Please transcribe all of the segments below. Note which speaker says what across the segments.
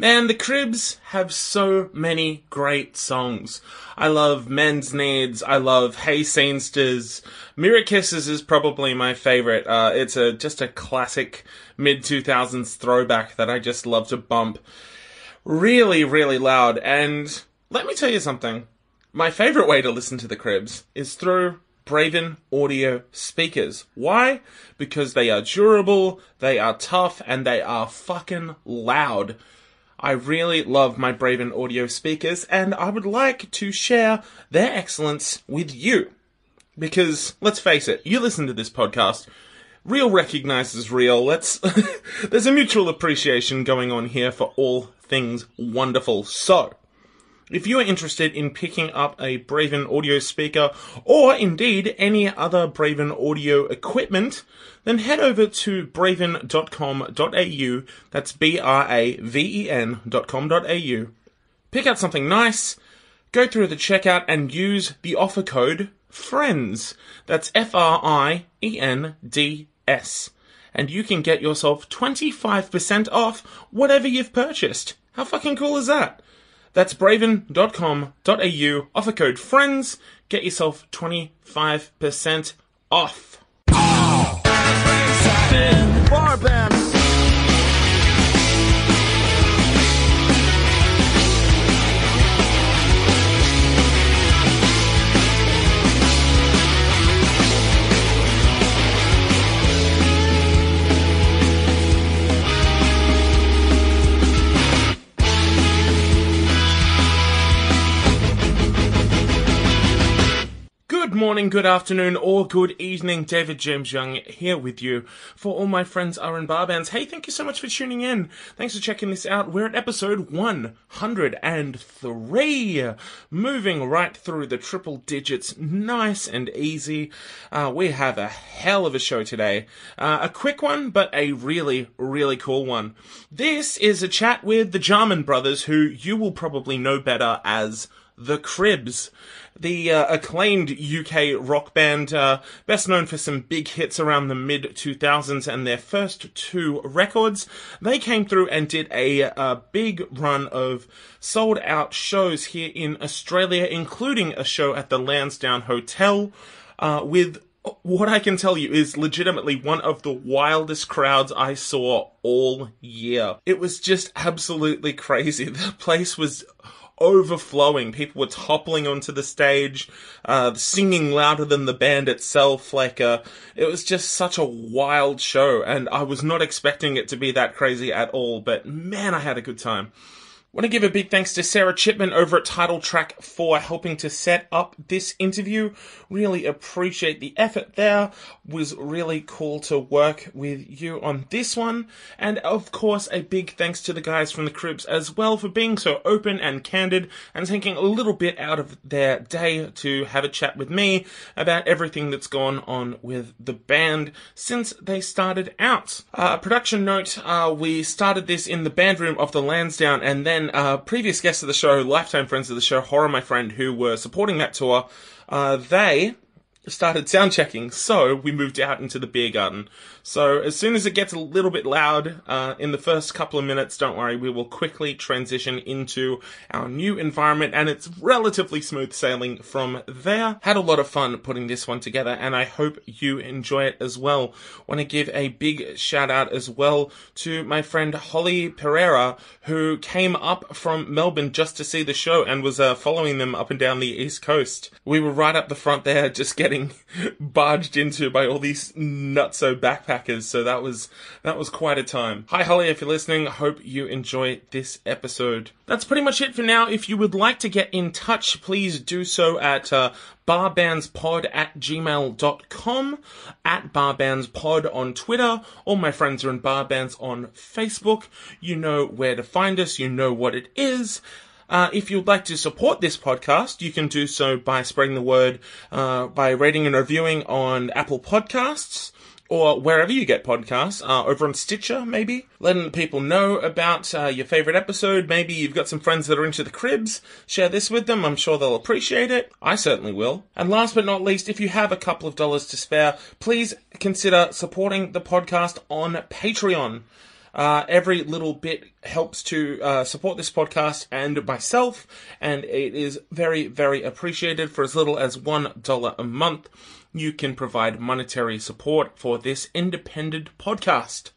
Speaker 1: Man, the Cribs have so many great songs. I love Men's Needs. I love Hey Scenesters. Mirror Kisses is probably my favorite. Uh, it's a just a classic mid 2000s throwback that I just love to bump really, really loud. And let me tell you something. My favorite way to listen to the Cribs is through Braven audio speakers. Why? Because they are durable, they are tough, and they are fucking loud. I really love my Braven audio speakers, and I would like to share their excellence with you. Because, let's face it, you listen to this podcast, real recognizes real. Let's, there's a mutual appreciation going on here for all things wonderful. So, if you are interested in picking up a Braven audio speaker or indeed any other Braven audio equipment, then head over to braven.com.au. That's B-R-A-V-E-N dot Pick out something nice, go through the checkout and use the offer code FRIENDS. That's F-R-I-E-N-D-S. And you can get yourself 25% off whatever you've purchased. How fucking cool is that? That's braven.com.au, offer code FRIENDS, get yourself 25% off.
Speaker 2: Bar
Speaker 1: Good morning, good afternoon, or good evening. David James Young here with you for all my friends are in bar bands. Hey, thank you so much for tuning in. Thanks for checking this out. We're at episode 103. Moving right through the triple digits, nice and easy. Uh, we have a hell of a show today. Uh, a quick one, but a really, really cool one. This is a chat with the Jarman brothers, who you will probably know better as the Cribs, the uh, acclaimed UK rock band, uh, best known for some big hits around the mid 2000s and their first two records. They came through and did a, a big run of sold out shows here in Australia, including a show at the Lansdowne Hotel uh, with what I can tell you is legitimately one of the wildest crowds I saw all year. It was just absolutely crazy. The place was overflowing. People were toppling onto the stage, uh, singing louder than the band itself. Like, uh, it was just such a wild show, and I was not expecting it to be that crazy at all, but man, I had a good time. Want to give a big thanks to Sarah Chipman over at Title Track for helping to set up this interview. Really appreciate the effort there. Was really cool to work with you on this one. And of course, a big thanks to the guys from the Cribs as well for being so open and candid and taking a little bit out of their day to have a chat with me about everything that's gone on with the band since they started out. Uh, production note, uh, we started this in the band room of the Lansdowne and then uh, previous guests of the show, lifetime friends of the show, Horror My Friend, who were supporting that tour, uh, they started sound checking, so we moved out into the beer garden. So as soon as it gets a little bit loud uh, in the first couple of minutes, don't worry, we will quickly transition into our new environment, and it's relatively smooth sailing from there. Had a lot of fun putting this one together, and I hope you enjoy it as well. Want to give a big shout out as well to my friend Holly Pereira, who came up from Melbourne just to see the show and was uh, following them up and down the east coast. We were right up the front there, just getting barged into by all these nutso backpackers. So that was that was quite a time. Hi Holly, if you're listening, hope you enjoy this episode. That's pretty much it for now. If you would like to get in touch, please do so at uh, barbandspod at gmail.com, at barbandspod on Twitter. All my friends are in barbands on Facebook. You know where to find us. You know what it is. Uh, if you'd like to support this podcast, you can do so by spreading the word, uh, by rating and reviewing on Apple Podcasts or wherever you get podcasts, uh, over on Stitcher, maybe. Letting people know about uh, your favorite episode. Maybe you've got some friends that are into the cribs. Share this with them. I'm sure they'll appreciate it. I certainly will. And last but not least, if you have a couple of dollars to spare, please consider supporting the podcast on Patreon. Uh, every little bit helps to uh, support this podcast and myself, and it is very, very appreciated. For as little as $1 a month, you can provide monetary support for this independent podcast.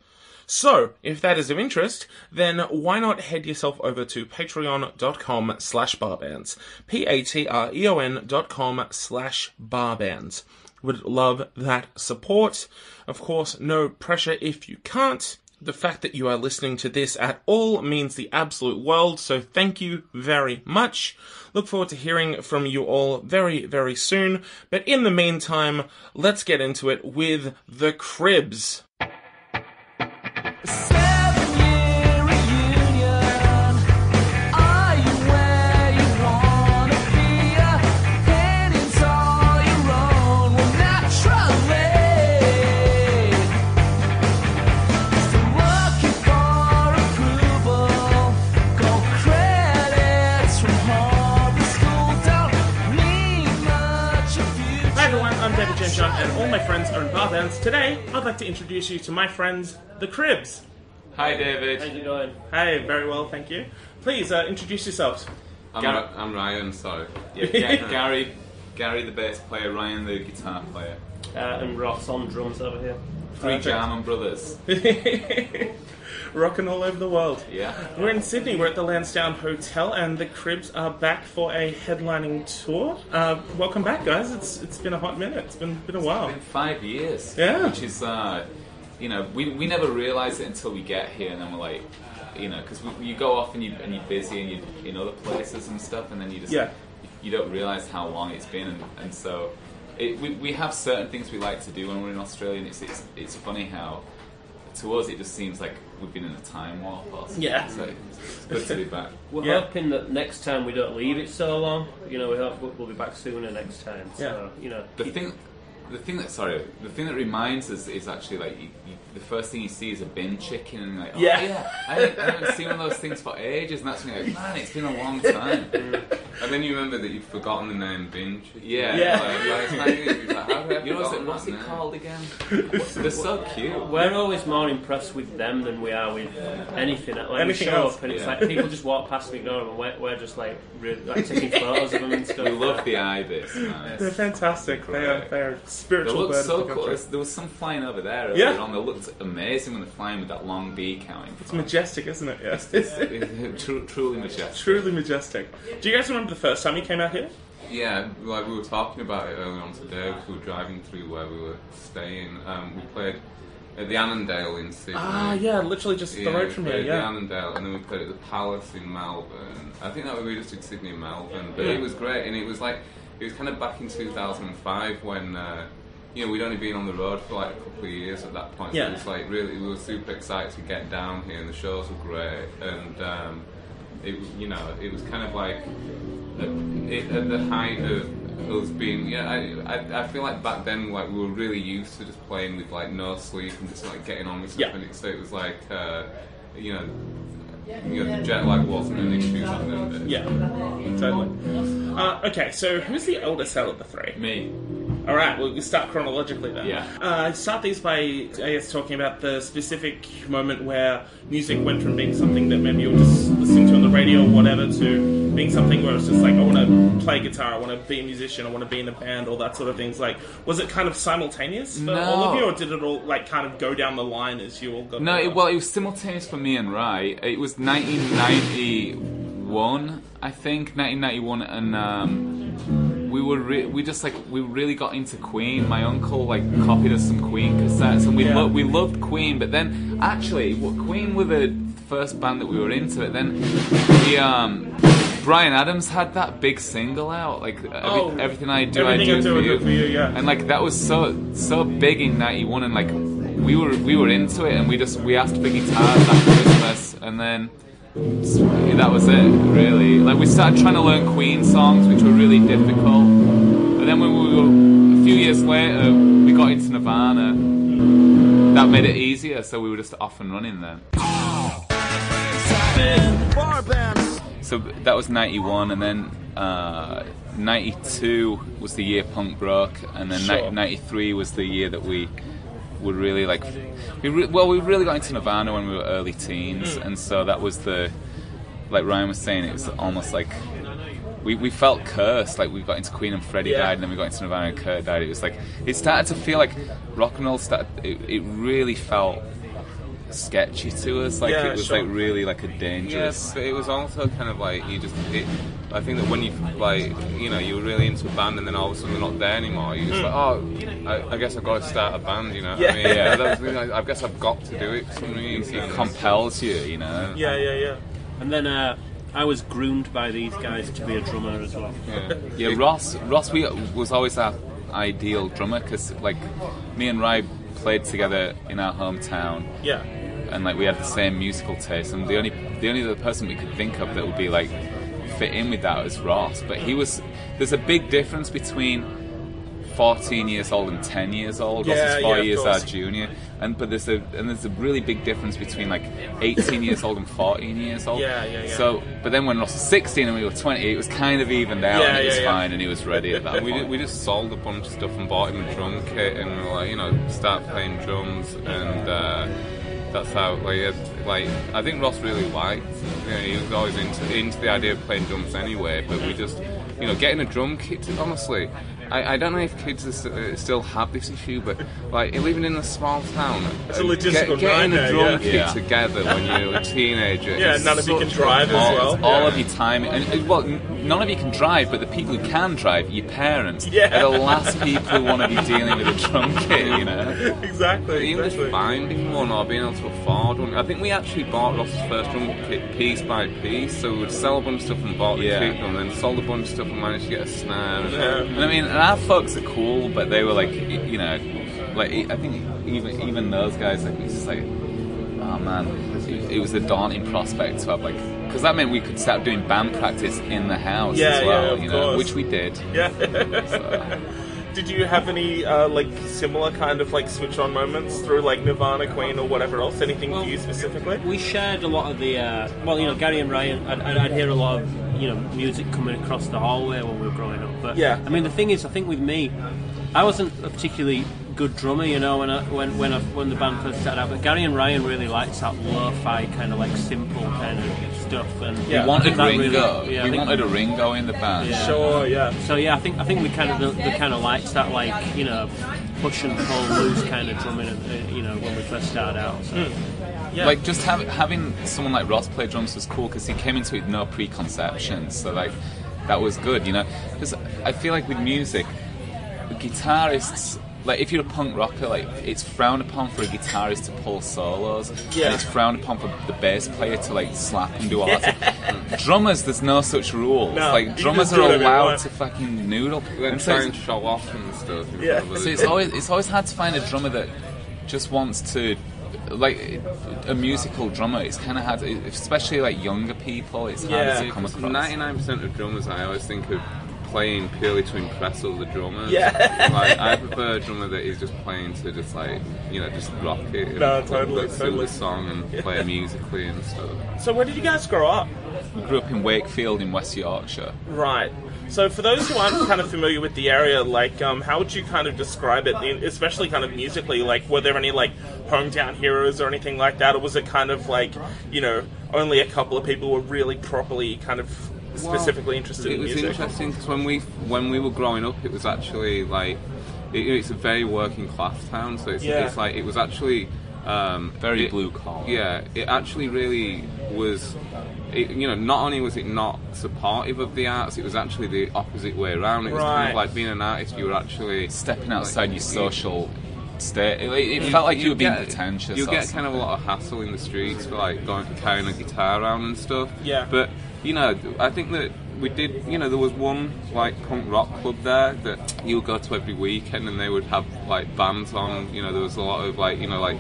Speaker 1: So, if that is of interest, then why not head yourself over to patreon.com slash barbands. P-A-T-R-E-O-N dot com slash barbands. Would love that support. Of course, no pressure if you can't. The fact that you are listening to this at all means the absolute world, so thank you very much. Look forward to hearing from you all very, very soon. But in the meantime, let's get into it with the Cribs. I'd like to introduce you to my friends, the Cribs.
Speaker 3: Hi, David.
Speaker 4: How you doing?
Speaker 1: Hey, very well, thank you. Please uh, introduce yourselves.
Speaker 3: I'm,
Speaker 4: Gar-
Speaker 3: Ra- I'm Ryan. Sorry. Yeah, Ga- Gary. Gary, the bass player. Ryan, the guitar player.
Speaker 4: Uh, and Ross on drums over here.
Speaker 3: Three
Speaker 1: Perfect.
Speaker 3: Jarman brothers.
Speaker 1: Rocking all over the world.
Speaker 3: Yeah.
Speaker 1: We're in Sydney. We're at the Lansdowne Hotel, and the Cribs are back for a headlining tour. Uh, welcome back, guys. It's it's been a hot minute. It's been been a while.
Speaker 3: Been five years.
Speaker 1: Yeah.
Speaker 3: Which is, uh, you know, we, we never realise it until we get here, and then we're like, you know, because you go off and you and you're busy and you're in other places and stuff, and then you just
Speaker 1: Yeah.
Speaker 3: you don't realise how long it's been, and, and so it, we we have certain things we like to do when we're in Australia, and it's it's, it's funny how. To us, it just seems like we've been in a time warp or something.
Speaker 1: Yeah.
Speaker 3: So it's good to be back.
Speaker 4: We're
Speaker 1: Yeah.
Speaker 4: hoping that next time we don't leave it so long. You know, we hope we'll- we'll be back sooner next time. So, you know,
Speaker 3: The thing, the thing that sorry, the thing that reminds us is actually like you, you, the first thing you see is a bin chicken, and you're like, oh,
Speaker 1: Yeah.
Speaker 3: yeah, I, haven't- I haven't seen one of those things for ages, and that's when you're like, man, it's been a long time.
Speaker 5: And then you remember that you've forgotten the name Binge.
Speaker 3: Yeah,
Speaker 1: Yeah.
Speaker 5: Like, like, like, you're like, how have I
Speaker 3: You know what's it, what's it called again? They're so cute.
Speaker 4: we're always more impressed with them than we are with anything. Like
Speaker 1: Anything
Speaker 4: we show
Speaker 1: else.
Speaker 4: up and it's like people just walk past and ignore them, and we're, we're just like, really, like taking photos of them and stuff.
Speaker 3: We love the ibis, man.
Speaker 1: They're fantastic. They are they are
Speaker 3: They
Speaker 1: spiritual
Speaker 3: look
Speaker 1: birds
Speaker 3: so
Speaker 1: of the
Speaker 3: cool. There was some flying over there
Speaker 1: Yeah.
Speaker 3: on. They looked amazing when they're flying with that long beak out
Speaker 1: It's majestic, isn't it? Yes.
Speaker 3: Tru- truly majestic.
Speaker 1: Truly majestic. Do you guys remember the first time you came out here?
Speaker 5: Yeah, like we were talking about it earlier on today because we were driving through where we were staying. Um, we played at the Annandale in Sydney.
Speaker 1: Ah, yeah, literally just the road from here.
Speaker 5: at the
Speaker 1: Yeah.
Speaker 5: Annandale, and then we played at the Palace in Melbourne. I think that we just did Sydney and Melbourne, but
Speaker 1: Yeah.
Speaker 5: it was great, and it was like it was kind of back in 2005 when. Uh, you know, we'd only been on the road for like a couple of years at that point. So
Speaker 1: Yeah.
Speaker 5: it was like really, we were super excited to get down here, and the shows were great. And um, it, you know, it was kind of like at, it, at the height of us being. Yeah, I, I, I feel like back then, like we were really used to just playing with like no sleep and just like getting on with stuff.
Speaker 1: Yeah.
Speaker 5: And it, so it was like, uh, you know, you know, the jet lag wasn't an issue back then.
Speaker 1: Yeah, totally. Uh, okay, so who's the oldest out of the three?
Speaker 3: Me.
Speaker 1: All right, well, we start chronologically then.
Speaker 3: Yeah.
Speaker 1: Uh, start these by, I guess, talking about the specific moment where music went from being something that maybe you were just listening to on the radio or whatever to being something where it's just like, I want to play guitar, I want to be a musician, I want to be in a band, all that sort of things. Like, was it kind of simultaneous for all of you, or did it all like kind of go down the line as you all got?
Speaker 3: No, it, well, it was simultaneous for me and Rai. It was 1991, I think, 1991, and um, we were re- we just like we really got into Queen. My uncle like copied us some Queen cassettes, and we
Speaker 1: Yeah.
Speaker 3: lo- we loved Queen. But then actually, what Queen were the first band that we were into. It then we um. Bryan Adams had that big single out, like every,
Speaker 1: Oh,
Speaker 3: everything I do,
Speaker 1: Everything
Speaker 3: I do, for, you.
Speaker 1: for you, yeah.
Speaker 3: And like that was so so big in '91, and like we were we were into it, and we just we asked for guitars that Christmas, and then that was it, really. Like we started trying to learn Queen songs, which were really difficult. But then when we were a few years later, we got into Nirvana. That made it easier, so we were just off and running then. So that was 91, and then uh, 92 was the year punk broke, and then
Speaker 1: Sure.
Speaker 3: 93 was the year that we were really like, we re- well, we really got into Nirvana when we were early teens, mm. and so that was the, like Ryan was saying, it was almost like. We, we felt cursed, like we got into Queen and Freddie
Speaker 1: Yeah.
Speaker 3: died, and then we got into Nirvana and Kurt died. It was like it started to feel like rock and roll started. It, it really felt sketchy to us, like
Speaker 1: Yeah,
Speaker 3: it was
Speaker 1: sure.
Speaker 3: like really like a dangerous.
Speaker 5: but it was also kind of like you just. It, I think that when you like, you know, you were really into a band and then all of a sudden they're not there anymore. You just like, oh, I, I guess I've got to start a band. You know,
Speaker 1: Yeah.
Speaker 5: I mean,
Speaker 3: Yeah.
Speaker 5: That was, I guess I've got to do it for some reason.
Speaker 3: It compels you, you know.
Speaker 1: Yeah, yeah, yeah.
Speaker 4: And then uh, I was groomed by these guys to be a drummer as well.
Speaker 5: Yeah.
Speaker 3: Yeah, Ross. Ross, we was always our ideal drummer because like me and Rai played together in our hometown,
Speaker 1: Yeah.
Speaker 3: and like we had the same musical taste. And the only the only other person we could think of that would be like fit in with that was Ross. But he was. There's a big difference between 14 years old and 10 years old. Ross
Speaker 1: Yeah,
Speaker 3: is four
Speaker 1: yeah, of
Speaker 3: years our junior, and but there's a and there's a really big difference between like 18 years old and 14 years old.
Speaker 1: Yeah, yeah, yeah.
Speaker 3: So, but then when Ross was 16 and we were 20, it was kind of evened out,
Speaker 1: Yeah,
Speaker 3: and it was
Speaker 1: yeah, yeah.
Speaker 3: fine, and he was ready at that
Speaker 5: we,
Speaker 3: point.
Speaker 5: ju- we just sold a bunch of stuff and bought him a drum kit and we were like, you know, start playing drums and uh, that's how like it- like I think Ross really liked. You know, he was always into into the idea of playing drums anyway. But we just, you know, getting a drum kit. Honestly, I, I don't know if kids are, st- uh, still have this issue, but like living in a small town,
Speaker 1: It's a logistical
Speaker 5: getting
Speaker 1: nightmare,
Speaker 5: a drum
Speaker 1: yeah.
Speaker 5: kit
Speaker 3: Yeah.
Speaker 5: together when you're a teenager.
Speaker 1: Yeah, none of you can drive
Speaker 5: a
Speaker 1: as
Speaker 3: all,
Speaker 1: well.
Speaker 3: it's all
Speaker 1: Yeah.
Speaker 3: of your time, and, and well, none of you can drive, but the people who can drive, your parents,
Speaker 1: Yeah.
Speaker 3: are the last people who want to be dealing with a drum kit, you know.
Speaker 1: Exactly.
Speaker 5: Even just finding one or being able to afford one. I think we actually bought Ross's first drum kit piece by piece, so we would sell a bunch of stuff and bought the
Speaker 3: Yeah.
Speaker 5: kit and then sold a bunch of stuff and managed to get a snare. And
Speaker 1: Yeah.
Speaker 3: And I mean, and our folks are cool, but they were like, you know, like I think even even those guys, like, it's just like, oh man, it, it was a daunting prospect to have like, because that meant we could start doing band practice in the house
Speaker 1: Yeah,
Speaker 3: as well,
Speaker 1: yeah, of
Speaker 3: you know,
Speaker 1: course.
Speaker 3: which we did.
Speaker 1: Yeah.
Speaker 3: So.
Speaker 1: Did you have any uh, like similar kind of like switch on moments through like Nirvana, Queen, or whatever else? Anything
Speaker 4: Well,
Speaker 1: for you specifically?
Speaker 4: We shared a lot of the, uh, well, you know, Gary and Ryan. I'd, I'd, I'd hear a lot of, you know, music coming across the hallway when we were growing up. But
Speaker 1: Yeah.
Speaker 4: I mean, the thing is, I think with me, I wasn't a particularly good drummer, you know, when I, when when I, when the band first started out. But Gary and Ryan really liked that lo-fi kind of like simple kind of stuff. And
Speaker 1: Yeah.
Speaker 3: We wanted
Speaker 4: that
Speaker 3: Ringo.
Speaker 4: really- yeah, I
Speaker 3: we
Speaker 4: think-
Speaker 3: wanted a Ringo in the band.
Speaker 4: Yeah.
Speaker 1: Sure. Yeah.
Speaker 4: So yeah, I think I think we kind of the, the kind of liked that like you know push and pull loose kind of drumming, uh, you know, when we first started out. So.
Speaker 1: Yeah.
Speaker 3: Like just have, having someone like Ross play drums was cool because he came into it with no preconceptions. So like that was good, you know. Because I feel like with music, guitarists, like if you're a punk rocker, like it's frowned upon for a guitarist to pull solos,
Speaker 1: Yeah.
Speaker 3: and it's frowned upon for the bass player to like slap and do all that. Drummers, there's no such rules.
Speaker 1: No,
Speaker 3: like drummers are allowed to fucking noodle.
Speaker 5: then
Speaker 3: And so
Speaker 5: try and show off and stuff.
Speaker 1: Yeah.
Speaker 3: so it's always it's always hard to find a drummer that just wants to like a musical drummer. It's kind of hard, to, especially like younger people. It's hard
Speaker 1: Yeah.
Speaker 3: to come across.
Speaker 5: Ninety-nine percent of drummers, I always think of playing purely to impress all the drummers.
Speaker 1: Yeah.
Speaker 5: like I prefer a drummer that is just playing to just like you know just rock it. and
Speaker 1: No,
Speaker 5: like,
Speaker 1: totally,
Speaker 5: like, sing
Speaker 1: totally.
Speaker 5: the song and play musically and stuff.
Speaker 1: So where did you guys grow up?
Speaker 3: We grew up in Wakefield in West Yorkshire.
Speaker 1: Right. So for those who aren't kind of familiar with the area, like, um, how would you kind of describe it, especially kind of musically? Like, were there any like hometown heroes or anything like that, or was it kind of like, you know, only a couple of people were really properly kind of specifically interested in It
Speaker 5: was
Speaker 1: music?
Speaker 5: interesting because when we when we were growing up, it was actually like it, it's a very working class town. So it's,
Speaker 1: Yeah.
Speaker 5: it's like it was actually um,
Speaker 3: Very
Speaker 5: it-
Speaker 3: blue collar.
Speaker 5: Yeah, it actually really was. It, you know, not only was it not supportive of the arts, it was actually the opposite way around. It was kind
Speaker 1: Right.
Speaker 5: of like being an artist, you were actually
Speaker 3: Stepping outside your
Speaker 5: you-
Speaker 3: social state, it, it felt like you, were being pretentious.
Speaker 5: You get
Speaker 3: something.
Speaker 5: kind of a lot of hassle in the streets for like going carrying a guitar around and stuff.
Speaker 1: Yeah.
Speaker 5: But you know, I think that we did. You know, there was one like punk rock club there that you would go to every weekend, and they would have like bands on. You know, there was a lot of like you know like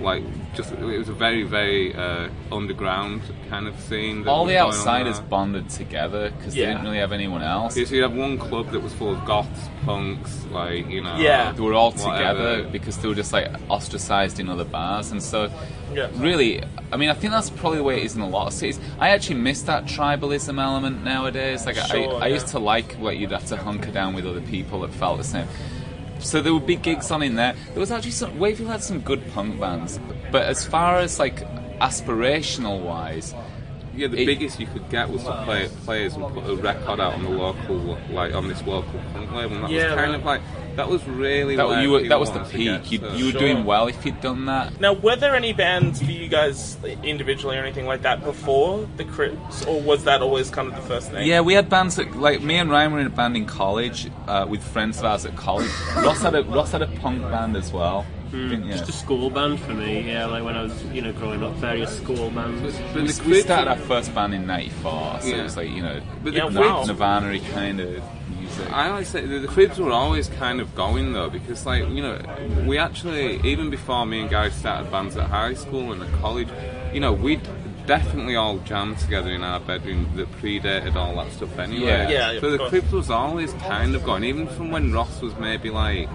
Speaker 5: like just it was a very very uh, underground kind of scene. that
Speaker 3: all the outsiders bonded together because
Speaker 1: Yeah.
Speaker 3: they didn't really have anyone else.
Speaker 5: Yeah, so you'd have one club that was full of goths, punks, like you know.
Speaker 1: Yeah.
Speaker 3: They were all
Speaker 5: whatever.
Speaker 3: together because they were just like ostracized in other bars, and so
Speaker 1: Yeah.
Speaker 3: really, I mean, I think that's probably the way it is in a lot of cities. I actually miss that tribalism element nowadays. Like
Speaker 1: Sure,
Speaker 3: I, I
Speaker 1: yeah.
Speaker 3: used to like what you'd have to hunker down with other people that felt the same. So there would be gigs on in there. There was actually some Waveville had some good punk bands, but as far as like aspirational wise,
Speaker 5: Yeah, the
Speaker 3: It-
Speaker 5: biggest you could get was to play players and put a record out on the local, like on this local punk label. And that
Speaker 1: Yeah,
Speaker 5: was kind
Speaker 1: right.
Speaker 5: of like that was really
Speaker 3: that you were, that was the peak. You, you were
Speaker 1: Sure.
Speaker 3: doing well if you'd done that.
Speaker 1: Now, were there any bands for you guys individually or anything like that before the Cribs, or was that always kind of the first thing?
Speaker 3: Yeah, we had bands that, like me and Ryan were in a band in college uh, with friends of ours at college. Ross had a Ross had a punk band as well. Mm. didn't you?
Speaker 4: Just a school band for me, yeah, like when I was, you know, growing up, various school bands.
Speaker 5: But
Speaker 3: we, we started our first band in '94, so
Speaker 5: Yeah.
Speaker 3: it was like you know,
Speaker 5: But
Speaker 1: Yeah,
Speaker 5: the
Speaker 1: wow.
Speaker 3: Nirvana kind of music.
Speaker 5: I always say the, the cribs were always kind of going though because like you know we actually even before me and Gary started bands at high school and at college, you know we'd definitely all jammed together in our bedroom that predated all that stuff anyway.
Speaker 3: Yeah.
Speaker 1: Yeah,
Speaker 5: so the cribs was always kind of going even from when Ross was maybe like.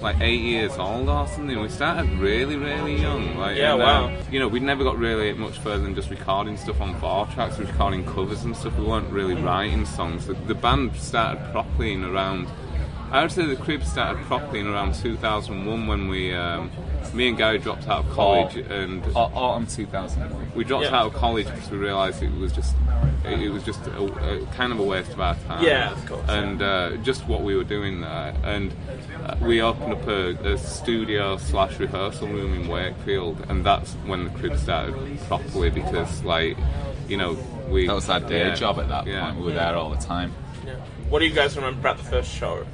Speaker 5: Like eight years old or something. We started really, really young. Like,
Speaker 1: Yeah,
Speaker 5: and,
Speaker 1: wow.
Speaker 5: um, you know, we'd never got really much further than just recording stuff on four tracks, recording covers and stuff. We weren't really writing songs. The, the band started properly in around. I would say the crib started properly in around 2001 when we, um, me and Gary dropped out of college and
Speaker 3: Au- autumn 2001.
Speaker 5: we dropped
Speaker 1: Yeah.
Speaker 5: out of college because we realised it was just it, it was just a, a kind of a waste of our time.
Speaker 1: Yeah, of course.
Speaker 5: And uh, just what we were doing there, and uh, we opened up a, a studio slash rehearsal room in Wakefield, and that's when the crib started properly because, like, you know, we
Speaker 3: That was our day
Speaker 5: yeah,
Speaker 3: job at that
Speaker 5: yeah.
Speaker 3: point. We were there all the time.
Speaker 1: Yeah. What do you guys remember about the first show?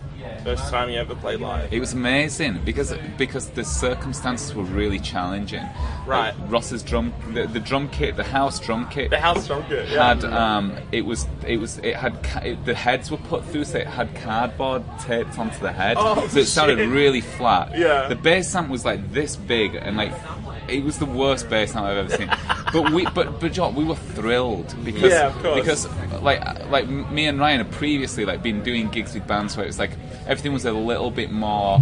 Speaker 1: First time you ever played live?
Speaker 3: It was amazing because because the circumstances were really challenging.
Speaker 1: Right.
Speaker 3: Like Ross's drum, the, the drum kit, the house drum kit.
Speaker 1: The house drum kit, yeah.
Speaker 3: had um, it was it was it had ca- it, the heads were put through so it had cardboard taped onto the head
Speaker 1: Oh,
Speaker 3: so it sounded
Speaker 1: shit.
Speaker 3: really flat
Speaker 1: Yeah.
Speaker 3: the bass amp was like this big and like it was the worst bass amp I've ever seen but we but but John, we were thrilled because
Speaker 1: Yeah, of course.
Speaker 3: because like like me and Ryan had previously like been doing gigs with bands where it was like everything was a little bit more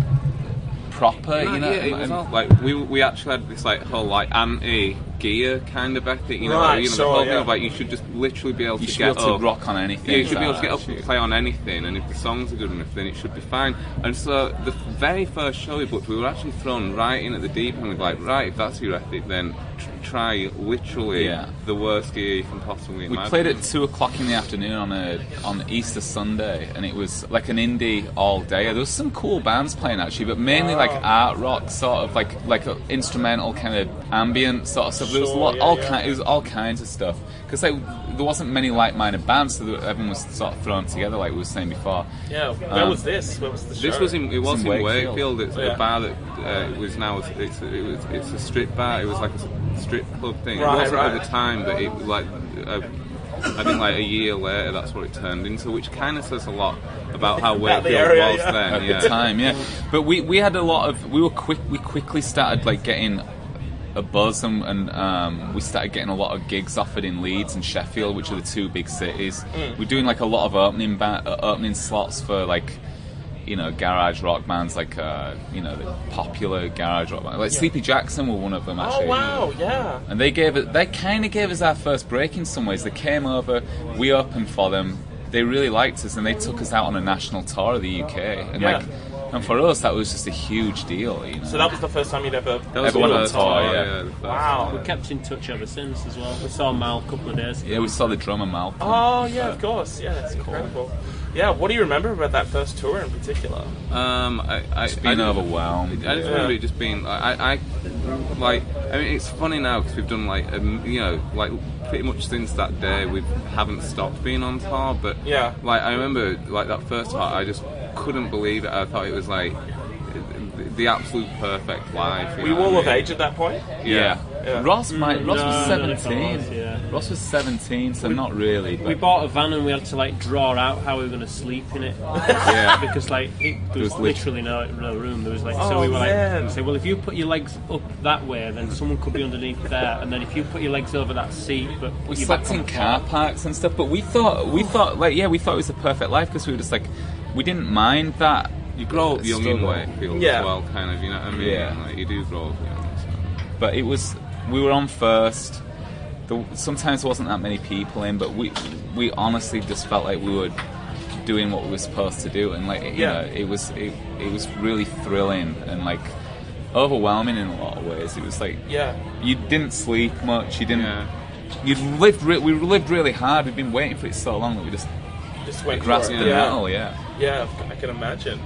Speaker 3: proper you know
Speaker 5: yeah, it
Speaker 3: and-
Speaker 5: all, like we we actually had this like whole like anti gear kind of ethic, you know,
Speaker 1: Right,
Speaker 5: like, you know
Speaker 1: sure,
Speaker 5: the whole
Speaker 1: yeah.
Speaker 5: thing of like you should just literally be able
Speaker 3: you
Speaker 5: to
Speaker 3: should be
Speaker 5: get
Speaker 3: able to
Speaker 5: up.
Speaker 3: rock on anything
Speaker 5: Yeah, you should be able to get up and play on anything, and if the songs are good enough, then it should be fine. And so the very first show we booked, we were actually thrown right in at the deep end. We're like, right, if that's your ethic, then try literally
Speaker 3: Yeah.
Speaker 5: the worst gear you can possibly
Speaker 3: We played at two o'clock in the afternoon on a on Easter Sunday, and it was like an indie all day. There was some cool bands playing actually, but mainly like oh. art rock, sort of like like a instrumental kind of ambient sort of stuff. There was a lot,
Speaker 1: yeah,
Speaker 3: all
Speaker 1: yeah.
Speaker 3: kind, it was all kinds of stuff because like there wasn't many like-minded bands, so everyone was sort of thrown together, like we were saying before.
Speaker 1: Yeah, where
Speaker 3: Um,
Speaker 1: was this? Where was the show?
Speaker 5: This was in it was
Speaker 3: in
Speaker 5: in
Speaker 3: Wakefield.
Speaker 5: Wakefield. It's
Speaker 1: Yeah.
Speaker 5: a bar that uh, it was now it's it was it's a strip bar. It was like a strip club thing.
Speaker 1: Right,
Speaker 5: it wasn't
Speaker 1: right.
Speaker 5: at the time, but it like uh, I think like a year later that's what it turned into, which kind of says a lot about how
Speaker 1: About the
Speaker 5: Wakefield
Speaker 1: area,
Speaker 5: was
Speaker 1: yeah.
Speaker 5: then.
Speaker 3: at
Speaker 5: yeah.
Speaker 3: the time, yeah. But we, we had a lot of we were quick we quickly started like getting a buzz and, and um, we started getting a lot of gigs offered in Leeds and Sheffield, which are the two big cities. We're doing like a lot of opening ba- uh, opening slots for like you know garage rock bands like uh, you know the popular garage rock bands. Like Sleepy Jackson were one of them
Speaker 1: Oh
Speaker 3: actually.
Speaker 1: wow, yeah.
Speaker 3: And they gave it. They kind of gave us our first break in some ways. They came over, we opened for them. They really liked us, and they took us out on a national tour of the UK. And
Speaker 1: Yeah.
Speaker 3: like, and for us, that was just a huge deal. You know?
Speaker 1: So that was the first time you'd ever.
Speaker 5: That was
Speaker 3: Everyone
Speaker 5: the
Speaker 3: on
Speaker 5: first
Speaker 3: tour,
Speaker 5: tour,
Speaker 3: yeah.
Speaker 5: the first
Speaker 1: Wow.
Speaker 4: We kept in touch ever since as well. We saw Mal a couple of days ago.
Speaker 3: yeah, we saw the drummer Mal.
Speaker 1: Oh yeah, of course. Yeah, that's incredible. Yeah, what do you remember about that first tour in particular?
Speaker 5: Um, I, I,
Speaker 3: Just
Speaker 5: I
Speaker 3: being
Speaker 5: didn't-
Speaker 3: overwhelmed.
Speaker 5: I just
Speaker 1: Yeah.
Speaker 5: remember it just being like I, I like I mean it's funny now because we've done like um, you know like pretty much since that day we haven't stopped being on tour but
Speaker 1: Yeah.
Speaker 5: like I remember like that first tour I just couldn't believe it I thought it was like the, the absolute perfect life you
Speaker 1: Were you all of
Speaker 5: I mean?
Speaker 1: age at that point?
Speaker 3: Yeah.
Speaker 1: Yeah.
Speaker 3: Ross, might, Ross mm,
Speaker 4: no,
Speaker 3: was
Speaker 4: I don't know if I
Speaker 3: seventeen.
Speaker 4: was, yeah.
Speaker 3: Ross was seventeen, so not really. But
Speaker 4: We bought a van and we had to like draw out how we were going to sleep in it.
Speaker 3: yeah,
Speaker 4: because like it, there was
Speaker 3: was
Speaker 4: literally no, no room. There was like
Speaker 1: Oh,
Speaker 4: so we were
Speaker 1: man.
Speaker 4: like say, well, if you put your legs up that way, then someone could be underneath there, and then if you put your legs over that seat, but
Speaker 3: we slept in car
Speaker 4: floor-
Speaker 3: parks and stuff. But we thought, we thought, like, yeah, we thought it was the perfect life because we were just like, we didn't mind that.
Speaker 5: you grow up young in. Wakefield
Speaker 1: Yeah.
Speaker 5: as well kind of you know what I mean
Speaker 3: Yeah.
Speaker 5: like you do grow up young so.
Speaker 3: but it was we were on first. The, sometimes there wasn't that many people in, but we we honestly just felt like we were doing what we were supposed to do, and like you
Speaker 1: Yeah.
Speaker 3: know, it was it, it was really thrilling and like overwhelming in a lot of ways. It was like
Speaker 1: Yeah.
Speaker 3: you didn't sleep much, you didn't.
Speaker 5: Yeah.
Speaker 3: You lived. Re- we lived really hard. We've been waiting for it so long that we just
Speaker 1: Just went
Speaker 3: grasped
Speaker 1: for it.
Speaker 3: the
Speaker 1: yeah.
Speaker 3: metal. Yeah.
Speaker 1: Yeah, I can imagine.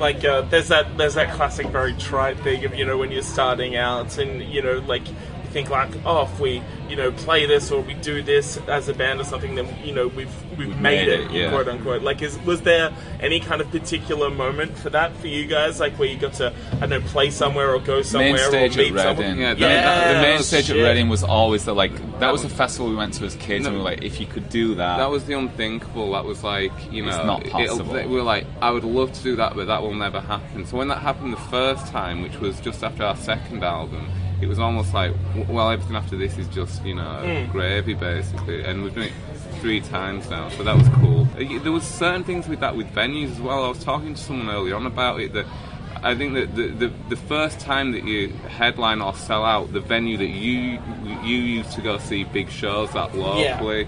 Speaker 1: Like uh, there's that there's that classic very trite thing of you know when you're starting out and you know like think like oh if we you know play this or we do this as a band or something then you know we've we've,
Speaker 3: We've
Speaker 1: made,
Speaker 3: made
Speaker 1: it,
Speaker 3: it, yeah.
Speaker 1: quote unquote. Like is was there any kind of particular moment for that for you guys like where you got to I don't know play somewhere or go somewhere
Speaker 3: main stage
Speaker 1: or meet
Speaker 3: at
Speaker 1: someone?
Speaker 3: Reading.
Speaker 5: Yeah,
Speaker 3: the,
Speaker 5: that-
Speaker 3: the main
Speaker 1: Yeah,
Speaker 3: stage
Speaker 1: shit.
Speaker 3: at Reading was always the like. That was a festival we went to as kids,
Speaker 5: No.
Speaker 3: and we were like, if you could do that,
Speaker 5: That was the unthinkable. That was like, you know,
Speaker 3: It's not
Speaker 5: it'll-
Speaker 3: possible.
Speaker 5: we were like, I would love to do that, but that will never happen. So when that happened the first time, which was just after our second album, it was almost like, well, everything after this is just, you know,
Speaker 3: Hmm.
Speaker 5: gravy basically. And we've done it three times now, so that was cool. Uh, There was certain things with that with venues as well. I was talking to someone earlier on about it that. I think that the, the the first time that you headline or sell out the venue that you you used to go see big shows that locally,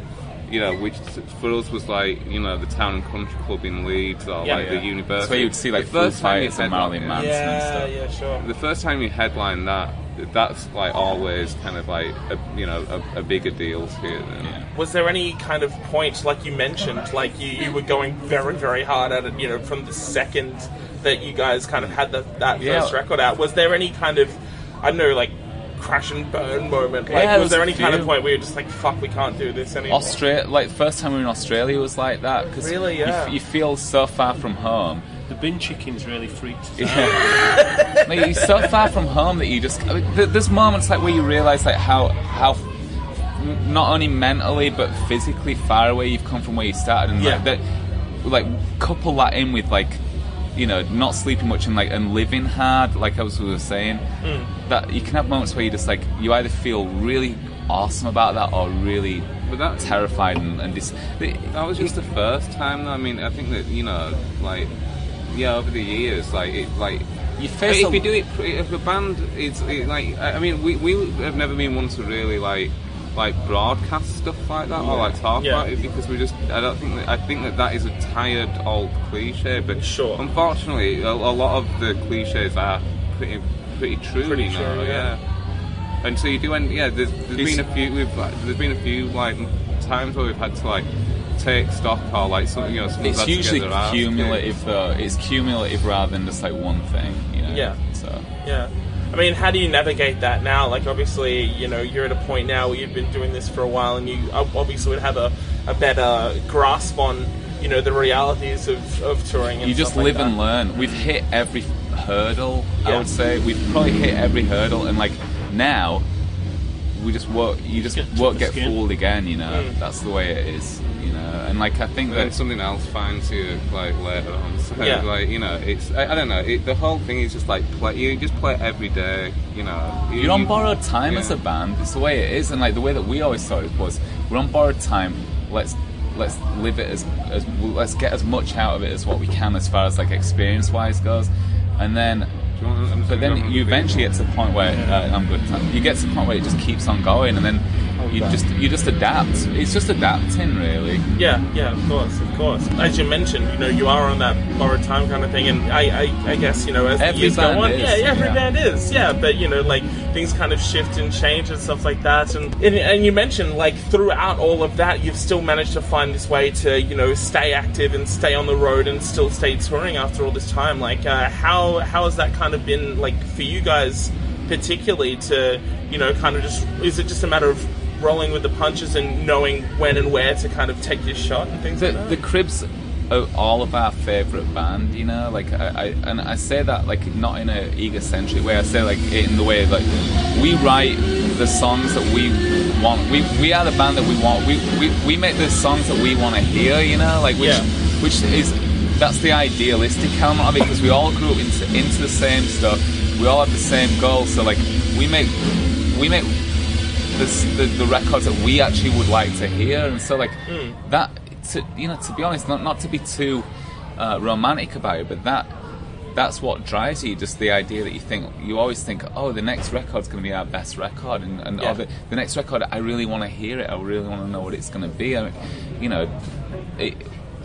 Speaker 5: you know, which for us was like, you know, the Town and Country Club in Leeds or
Speaker 1: Yeah.
Speaker 5: like
Speaker 3: Yeah.
Speaker 5: the University.
Speaker 3: So you'd see like
Speaker 5: the first time you
Speaker 3: and
Speaker 5: headline-
Speaker 3: Manson and
Speaker 1: Yeah,
Speaker 3: stuff.
Speaker 1: yeah, sure.
Speaker 5: The first time you headline that, that's like always kind of like a, you know a, a bigger deal. Than,
Speaker 3: Yeah.
Speaker 1: Was there any kind of point, like you mentioned, like you, you were going very, very hard at it, you know, from the second that you guys kind of had the, that
Speaker 3: Yeah.
Speaker 1: first record out? Was there any kind of, I don't know, like crash and burn moment? Like,
Speaker 3: Yeah,
Speaker 1: was
Speaker 3: was
Speaker 1: there any kind of point where you're just like, fuck, we can't do this anymore?
Speaker 3: Australia, like first time we were in Australia was like that because
Speaker 1: Really?
Speaker 3: you,
Speaker 1: Yeah.
Speaker 3: f- you feel so far from home.
Speaker 4: The bin chickens really freaked us out.
Speaker 3: like, you're so far from home that you just I mean, th- there's moments like where you realize like how how not only mentally but physically far away you've come from where you started and
Speaker 1: Yeah.
Speaker 3: like that like couple that in with like you know not sleeping much and like and living hard like I was, we saying
Speaker 1: Mm.
Speaker 3: that you can have moments where you just like you either feel really awesome about that or really
Speaker 5: But that
Speaker 3: terrified and, and dis-
Speaker 5: that was just the first time. Though. I mean, I think that you know, like yeah, over the years, like it, like
Speaker 3: you face
Speaker 5: if you do it, if the band is it, like, I mean, we we have never been one to really like like broadcast stuff like that or like talk
Speaker 1: Yeah.
Speaker 5: about it because we just I don't think that I think that that is a tired old cliche. But
Speaker 1: Sure.
Speaker 5: unfortunately, a, a lot of the cliches are pretty pretty true.
Speaker 1: Pretty
Speaker 5: know,
Speaker 1: true, yeah.
Speaker 5: yeah. And so you do end, yeah. There's, there's
Speaker 3: It's-
Speaker 5: been a few. We've there's been a few like times where we've had to like take stock or like something. else.
Speaker 3: It's
Speaker 5: had to get
Speaker 3: usually cumulative though. It's cumulative rather than just like one thing, you know.
Speaker 1: Yeah.
Speaker 3: So
Speaker 1: Yeah. I mean, how do you navigate that now? Like, obviously, you know, you're at a point now where you've been doing this for a while, and you obviously would have a, a better grasp on, you know, the realities of, of touring. And
Speaker 3: you just
Speaker 1: like
Speaker 3: live
Speaker 1: that.
Speaker 3: and learn. We've hit every hurdle. I would say we've probably hit every hurdle, and like now, we just won't. You just
Speaker 4: Get
Speaker 3: won't get
Speaker 4: skin.
Speaker 3: fooled again. You know,
Speaker 1: Mm.
Speaker 3: that's the way it is. You know, and like I think
Speaker 5: And then
Speaker 3: that
Speaker 5: something else finds you like later on. So
Speaker 1: Yeah.
Speaker 5: like you know, it's I, I don't know. It, the whole thing is just like play. You just play every day. You know, You-
Speaker 3: you're on
Speaker 5: you-
Speaker 3: borrowed time as a band. It's the way it is, and like the way that we always thought it was, we're on borrowed time. Let's let's live it as, as let's get as much out of it as what we can as far as like experience wise goes, and then
Speaker 5: Do you want- I'm
Speaker 3: But then you eventually get to the point where uh, I'm good. You get to the point where it just keeps on going, and then you just you just adapt. It's just adapting, really.
Speaker 1: Yeah, yeah, of course, of course. As you mentioned, you know, you are on that borrowed time kind of thing, and I, I, I guess, you know, as
Speaker 3: Every
Speaker 1: the years go
Speaker 3: band
Speaker 1: on,
Speaker 3: is,
Speaker 1: yeah, yeah, every
Speaker 3: yeah.
Speaker 1: band is, yeah, but you know, like things kind of shift and change and stuff like that, and and, and you mentioned like throughout all of that, you've still managed to find this way to you know stay active and stay on the road and still stay touring after all this time. Like, uh, how how has that kind of been like for you guys, particularly to you know kind of just is it just a matter of rolling with the punches and knowing when and where to kind of take your shot and things
Speaker 3: The,
Speaker 1: like that.
Speaker 3: the Cribs are all of our favourite band, you know. Like I, I and I say that like not in a egocentric way. I say like in the way like we write the songs that we want. We we are the band that we want. We we, we make the songs that we want to hear, you know. Like which
Speaker 1: Yeah.
Speaker 3: which is that's the idealistic element of it because we all grew up into into the same stuff. We all have the same goals. So like we make we make the, the, the records that we actually would like to hear, and so like that. To, you know, to be honest, not not to be too uh, romantic about it, but that that's what drives you. Just the idea that you think you always think, oh, the next record's going to be our best record, and, and
Speaker 1: Yeah.
Speaker 3: oh, the, the next record, I really want to hear it. I really want to know what it's going to be. I mean, you know, it,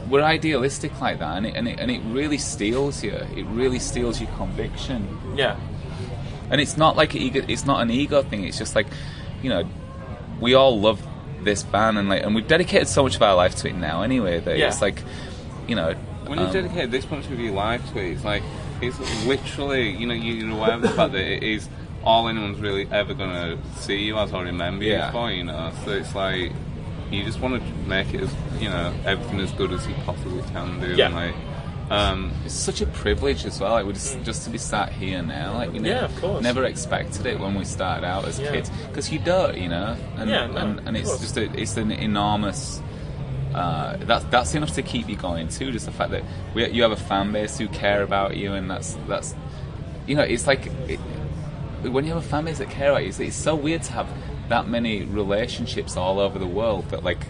Speaker 3: we're idealistic like that, and it, and it and it really steels you. It really steels your conviction.
Speaker 1: Yeah.
Speaker 3: And it's not like ego, it's not an ego thing. It's just like, you know, we all love this band, and like, and we've dedicated so much of our life to it now. Anyway, that
Speaker 1: Yeah.
Speaker 3: it's like, you know,
Speaker 5: When you
Speaker 3: um,
Speaker 5: dedicate this much of your life to it, it's like it's literally you know you're aware of the fact that it is all anyone's really ever gonna see you as or remember
Speaker 3: Yeah.
Speaker 5: you for. You know, so it's like you just want to make it as you know everything as good as you possibly can do.
Speaker 1: Yeah.
Speaker 5: And like, um,
Speaker 3: it's such a privilege as well. Like, we just just to be sat here now. Like, we
Speaker 1: Mm. Yeah,
Speaker 3: never,
Speaker 1: of course.
Speaker 3: never expected it when we started out as
Speaker 1: Yeah.
Speaker 3: kids because you don't, you know. And
Speaker 1: Yeah, no,
Speaker 3: and, and it's
Speaker 1: course.
Speaker 3: just a, it's an enormous. Uh, that's that's enough to keep you going too. Just the fact that we, you have a fan base who care about you, and that's that's you know, it's like it, when you have a fan base that care about you, it's, it's so weird to have that many relationships all over the world that like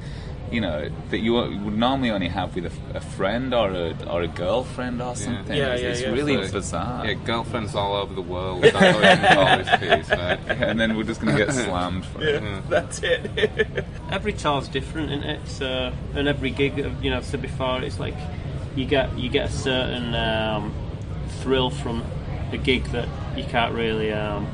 Speaker 3: you know that you would normally only have with a, a friend or a or a girlfriend or something.
Speaker 1: Yeah,
Speaker 3: it's
Speaker 1: yeah,
Speaker 3: it's
Speaker 1: yeah.
Speaker 3: really
Speaker 5: So,
Speaker 3: bizarre.
Speaker 5: yeah, girlfriends all over the world. That's how you can call this piece, right?
Speaker 3: and then we're just gonna get slammed for it.
Speaker 1: Yeah, that's it.
Speaker 4: every tour's different, isn't it? So, and every gig, you know, I've said before, it's like you get you get a certain um, thrill from a gig that you can't really um,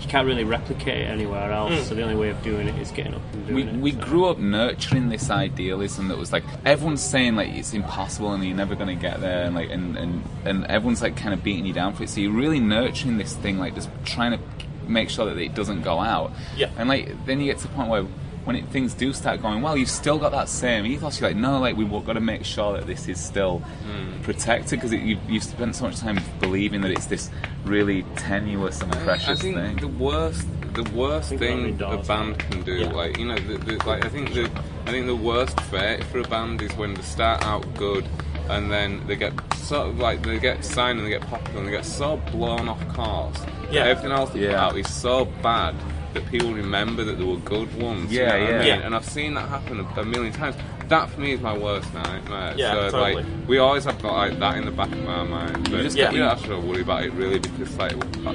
Speaker 4: you can't really replicate it anywhere else. Hmm. So the only way of doing it is getting up and
Speaker 3: we,
Speaker 4: doing it.
Speaker 3: we
Speaker 4: so.
Speaker 3: grew up nurturing this idealism that was like everyone's saying like it's impossible and you're never going to get there and like and, and and everyone's like kind of beating you down for it so you're really nurturing this thing like just trying to make sure that it doesn't go out
Speaker 1: Yeah.
Speaker 3: and like then you get to the point where when it, things do start going well you've still got that same ethos you're like no like we've got to make sure that this is still hmm. protected because you've, you've spent so much time believing that it's this really tenuous and precious
Speaker 5: I
Speaker 3: precious
Speaker 5: think
Speaker 3: thing
Speaker 5: the worst, the worst thing a
Speaker 4: Doors,
Speaker 5: band can do,
Speaker 1: Yeah.
Speaker 5: like you know, the, the, like I think the, I think the worst fate for a band is when they start out good and then they get sort of like they get signed and they get popular and they get so blown off course.
Speaker 1: Yeah.
Speaker 5: everything else they put
Speaker 3: Yeah.
Speaker 5: out is so bad that people remember that there were good ones. you
Speaker 3: Yeah,
Speaker 5: know what I
Speaker 3: yeah.
Speaker 5: mean?
Speaker 1: Yeah.
Speaker 5: And I've seen that happen a, a million times. That for me is my worst nightmare.
Speaker 1: Yeah,
Speaker 5: so,
Speaker 1: totally.
Speaker 5: like, we always have got like that in the back of our mind. But
Speaker 3: just
Speaker 1: get-
Speaker 5: we don't have to worry about it really because like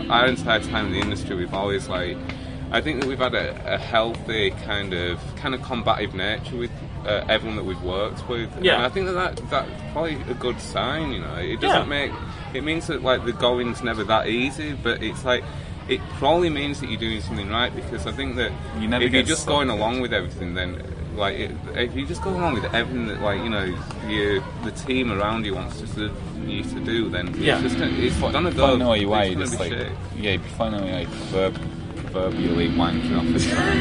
Speaker 5: our entire time in the industry, we've always like. I think that we've had a, a healthy kind of kind of combative nature with uh, everyone that we've worked with.
Speaker 1: Yeah.
Speaker 5: And I think that, that that's probably a good sign. You know, it doesn't
Speaker 1: Yeah.
Speaker 5: make it means that like the going's never that easy, but it's like. It probably means that you're doing something right because I think that
Speaker 3: You never
Speaker 5: if you're just
Speaker 3: stuck.
Speaker 5: going along with everything, then like it, if you just go along with everything that like you know you the team around you wants to, you to do, then
Speaker 1: Yeah.
Speaker 5: it's just gonna, it's gonna go.
Speaker 3: I know you are,
Speaker 5: it's gonna
Speaker 3: just
Speaker 5: be
Speaker 3: like
Speaker 5: shit.
Speaker 3: yeah, if I know you like verb, proverbially wanking off the track.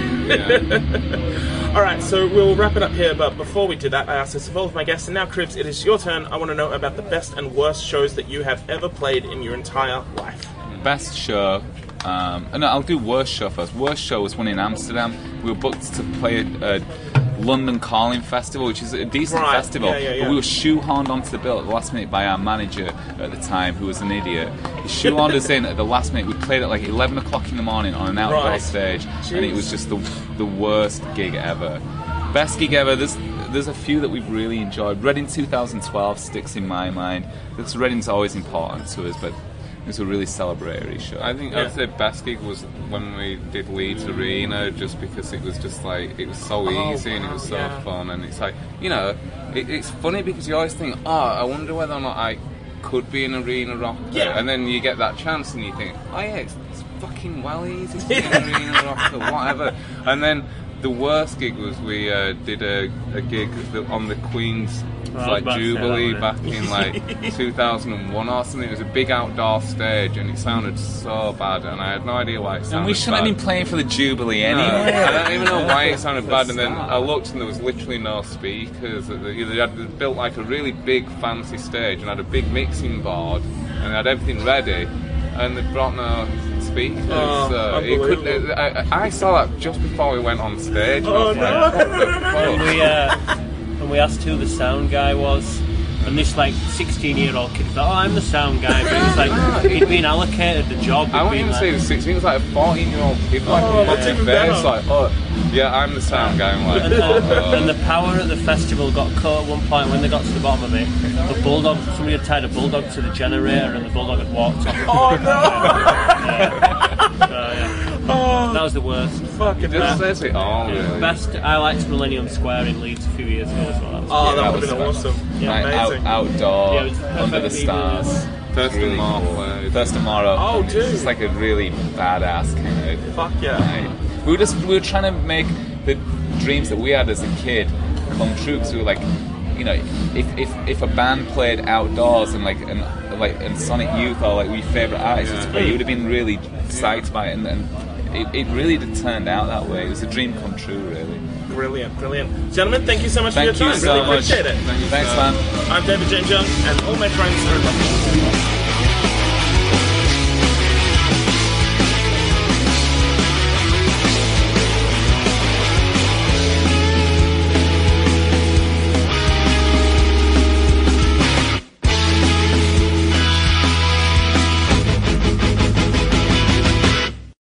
Speaker 5: Yeah.
Speaker 1: All right, so we'll wrap it up here. But before we do that, I ask this of all of my guests. And now, Cribs, it is your turn. I want to know about the best and worst shows that you have ever played in your entire life.
Speaker 3: Best show. Um, no, I'll do worst show first. Worst show was one in Amsterdam. We were booked to play at a London Calling Festival, which is a decent
Speaker 1: Right,
Speaker 3: festival.
Speaker 1: yeah, yeah, yeah.
Speaker 3: But we were shoehorned onto the bill at the last minute by our manager at the time, who was an idiot. He shoehorned us in at the last minute. We played at like 11 o'clock in the morning on an outdoor
Speaker 1: Right.
Speaker 3: stage, and it was just the the worst gig ever. Best gig ever. There's there's a few that we've really enjoyed. Reading 2012 sticks in my mind. Because Reading's always important to us, but it was a really celebratory show.
Speaker 5: I think
Speaker 1: Yeah.
Speaker 5: I'd say best gig was when we did Leeds Arena, just because it was just like it was so
Speaker 1: Oh,
Speaker 5: easy and it was so
Speaker 1: yeah.
Speaker 5: fun, and it's like you know, it, it's funny because you always think, oh, I wonder whether or not I could be an arena rocker,
Speaker 1: Yeah.
Speaker 5: and then you get that chance and you think, oh yeah, it's, it's fucking well easy to be an arena rocker, whatever, and then. The worst gig was we uh, did a, a gig on the Queen's
Speaker 4: I was
Speaker 5: like
Speaker 4: about to say that
Speaker 5: Jubilee back in like 2001 or something. It was a big outdoor stage and it sounded so bad, and I had no idea why it sounded
Speaker 3: and we shouldn't
Speaker 5: bad.
Speaker 3: have been playing for the Jubilee
Speaker 5: No,
Speaker 3: anyway.
Speaker 5: I don't even know why it sounded bad. And then. I looked and there was literally no speakers. They they had built like a really big fancy stage and had a big mixing board and they had everything ready, and they brought no speakers.
Speaker 1: Oh,
Speaker 5: so it could,
Speaker 1: unbelievable.
Speaker 5: I, I saw that just before we went on stage. and
Speaker 1: Oh,
Speaker 5: was
Speaker 1: no.
Speaker 5: like, what
Speaker 4: we uh, and we asked who the sound guy was, and this like 16 year old kid thought, "Oh, I'm the sound guy," but it was like he'd been allocated the job.
Speaker 5: I
Speaker 4: he'd
Speaker 5: won't even
Speaker 4: like,
Speaker 5: say he was 16, it was like a 14 year old kid, like
Speaker 1: Oh,
Speaker 5: a
Speaker 1: that's
Speaker 5: fucking
Speaker 1: even
Speaker 5: like, oh, yeah, I'm the sound guy. I'm like,
Speaker 4: And, uh,
Speaker 5: oh,
Speaker 4: and the power at the festival got cut at one point when they got to the bottom of it. The bulldog, somebody had tied a bulldog to the generator, and the bulldog had walked off.
Speaker 1: Oh no!
Speaker 4: So, yeah.
Speaker 1: Oh,
Speaker 4: That was the worst.
Speaker 1: fucking
Speaker 5: Just
Speaker 1: hell.
Speaker 5: says it all, really.
Speaker 4: Best. I liked Millennium Square in Leeds a few years ago as well. That was
Speaker 1: Oh, that
Speaker 3: that
Speaker 1: would have been awesome.
Speaker 4: Yeah,
Speaker 3: Right, out,
Speaker 1: amazing.
Speaker 3: outdoor,
Speaker 4: Yeah, it
Speaker 3: under the
Speaker 4: people.
Speaker 3: stars.
Speaker 5: Thurston
Speaker 3: Really
Speaker 5: Moore
Speaker 3: cool.
Speaker 5: played.
Speaker 3: Thurston Moore.
Speaker 1: Oh,
Speaker 3: It's
Speaker 1: dude.
Speaker 3: just like a really badass kind of
Speaker 1: Fuck yeah.
Speaker 3: night. We were just we were trying to make the dreams that we had as a kid come true because we were like, you know, if, if, if a band played outdoors and like and like and Sonic Youth or like we favorite artists,
Speaker 5: Yeah.
Speaker 3: you would have been really psyched by it, and, and it, it really did turned out that way. It was a dream come true, really.
Speaker 1: Brilliant, brilliant. Gentlemen, thank you so much
Speaker 3: Thank
Speaker 1: for your
Speaker 3: you
Speaker 1: time.
Speaker 3: so
Speaker 1: really
Speaker 3: much.
Speaker 1: appreciate it.
Speaker 5: Thank you,
Speaker 3: Thanks,
Speaker 5: sir.
Speaker 3: man.
Speaker 1: I'm David Young, and all my friends are